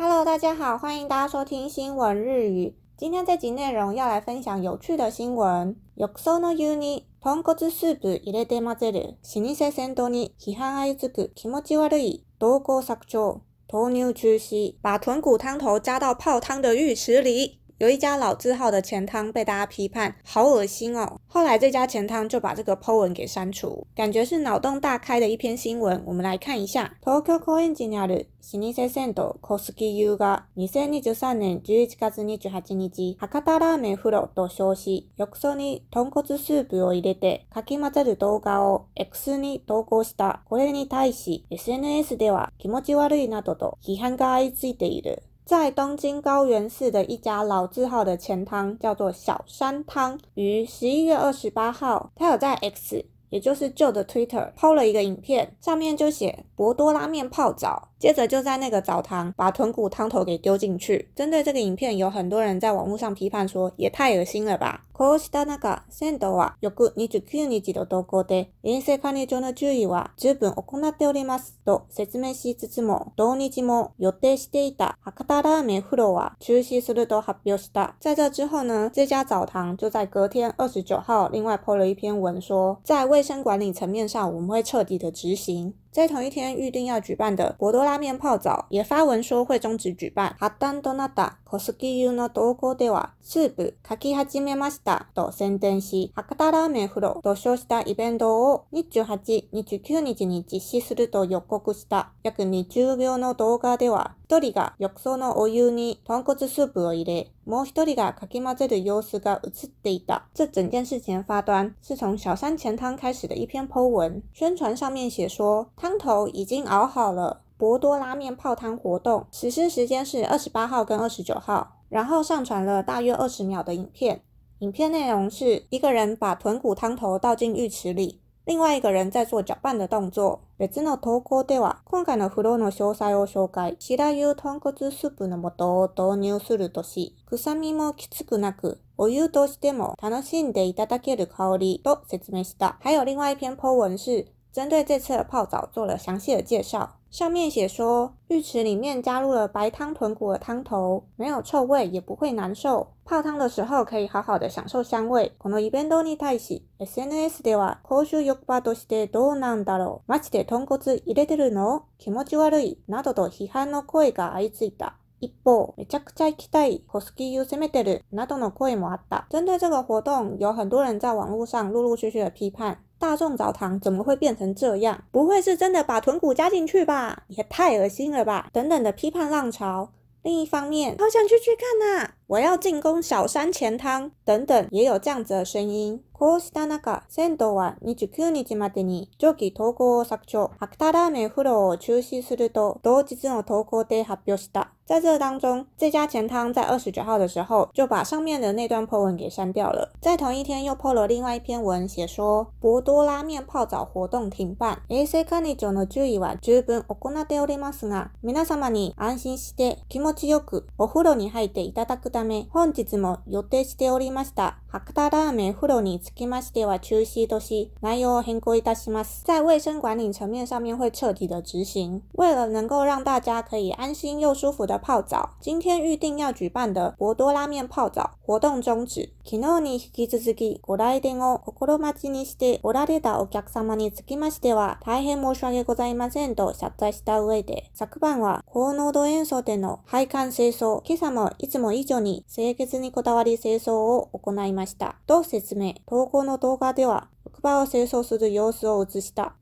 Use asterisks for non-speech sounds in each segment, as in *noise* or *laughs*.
Hello，大家好，欢迎大家收听新闻日语。今天这集内容要来分享有趣的新闻。Yoksono Uni スープ入れて混ぜる。西日線頭に批判相づく。気持ち悪い。同行作調。奶牛中止。把豚骨汤头加到泡汤的浴池里。有一家老字号的前汤被大家批判，好恶心哦。后来这家前汤就把这个 po 文给删除，感觉是脑洞大开的一篇新闻。我们来看一下。東京高円寺にある老舗銭湯小杉湯が2023年11月28日、博多ラーメン風呂と称し、浴槽に豚骨スープを入れてかき混ぜる動画を X に投稿した。これに対し、SNS では気持ち悪いなどと批判が相次いでいる。在东京高原寺的一家老字号的前汤叫做小山汤，于十一月二十八号，他有在 X，也就是旧的 Twitter 抛了一个影片，上面就写博多拉面泡澡。接着就在那个澡堂把豚骨汤头给丢进去。针对这个影片，有很多人在网络上批判说，也太恶心了吧。は翌29日の投稿で衛生管理上の注意は十分行っておりますと説明しつつも同日も予定していた。は中止する発表した。在这之后呢，这家澡堂就在隔天二十九号另外 PO 了一篇文，说在卫生管理层面上，我们会彻底的执行。在同一天预定要举办的博多拉面泡澡也发文说会终止举办。発端となったコスキユの投稿では、スープ書き始めましたと宣伝し、博多ラーメン風呂と称したイベントを28、29日に実施すると予告した約20秒の動画では、一人が浴槽のお湯に豚骨スープを入れ、もう一人がかき混ぜる様子が映っていた。这整件事情的发端是从小山前汤开始的一篇 po 文，宣传上面写说汤头已经熬好了，博多拉面泡汤活动实施时间是二十八号跟二十九号，然后上传了大约二十秒的影片，影片内容是一个人把豚骨汤头倒进浴池里。另外一个人在做搅拌的动作。別の投稿では、今回の風呂の詳細を紹介、白湯豚骨スープの素を導入するとし、臭みもきつくなく、お湯としても楽しんでいただける香りと説明した。还有另外一篇 po 文是针对这次的泡澡做了详细的介绍。上面写说，浴池里面加入了白汤豚骨的汤头，没有臭味，也不会难受。泡汤的时候可以好好的享受香味。このイベントに対し、SNS では公衆浴場としてどうなんだろう、マジで豚骨入れてるの気持ち悪い、などと批判の声が相次いだ。一波，めちゃくちゃ期待。コスキー有責めてる。などの声もあった。针对这个活动，有很多人在网络上陆陆续续的批判，大众澡堂怎么会变成这样？不会是真的把臀骨加进去吧？也太恶心了吧？等等的批判浪潮。另一方面，好想去去看呐！我要进攻小山前汤等等，也有这样子的声音。こうした中、銭湯は29日までに上記投稿を削除、白太ラーメンフローを中止すると同日の投稿で発表した。在这当中，这家前汤在二十九号的时候就把上面的那段破文给删掉了。在同一天又破了另外一篇文，写说博多拉面泡澡活动停办。衛生管理庁の注意は十分行っておりますが、皆様に安心して気持ちよくお風呂に入っていただくため、本日も予定しておりました白太ラーメン風呂につきましては中止とし、内容を変更いたします。在卫生管理层面上面会彻底的执行。为了能够让大家可以安心又舒服的泡澡，今天预定要举办的博多拉面泡澡活动终止。昨日に引き続きご来店を心待ちにしておられたお客様につきましては、大変申し訳ございませんと謝罪した上で、昨晩は高濃度塩素での配管清掃、今朝もいつも以上に清潔にこだわり清掃を行いました。と説明。不过那多挂掉啊！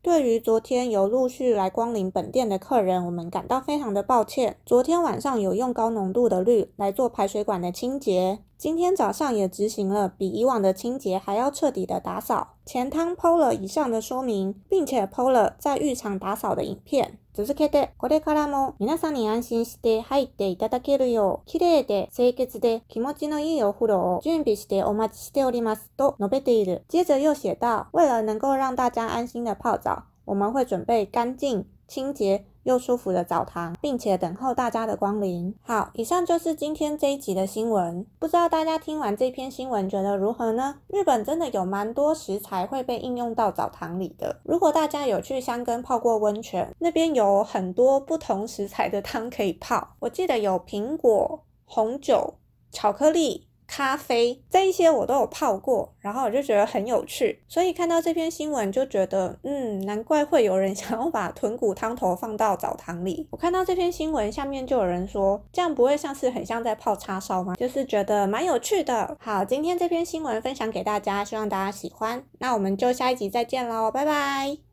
对于昨天有陆续来光临本店的客人，我们感到非常的抱歉。昨天晚上有用高浓度的氯来做排水管的清洁，今天早上也执行了比以往的清洁还要彻底的打扫。前汤剖了以上的说明，并且剖了在浴场打扫的影片。続けて、これからも皆さんに安心して入っていただけるよう、綺麗で清潔で気持ちのいいお風呂を準備してお待ちしております。と述べている。接着又写道、为了能够让大家安心的泡澡，我们会准备干净、清潔、又舒服的澡堂，并且等候大家的光临。好，以上就是今天这一集的新闻。不知道大家听完这篇新闻觉得如何呢？日本真的有蛮多食材会被应用到澡堂里的。如果大家有去香根泡过温泉，那边有很多不同食材的汤可以泡。我记得有苹果、红酒、巧克力。咖啡这一些我都有泡过，然后我就觉得很有趣，所以看到这篇新闻就觉得，嗯，难怪会有人 *laughs* 想要把豚骨汤头放到澡堂里。我看到这篇新闻，下面就有人说，这样不会像是很像在泡叉烧吗？就是觉得蛮有趣的。好，今天这篇新闻分享给大家，希望大家喜欢。那我们就下一集再见喽，拜拜。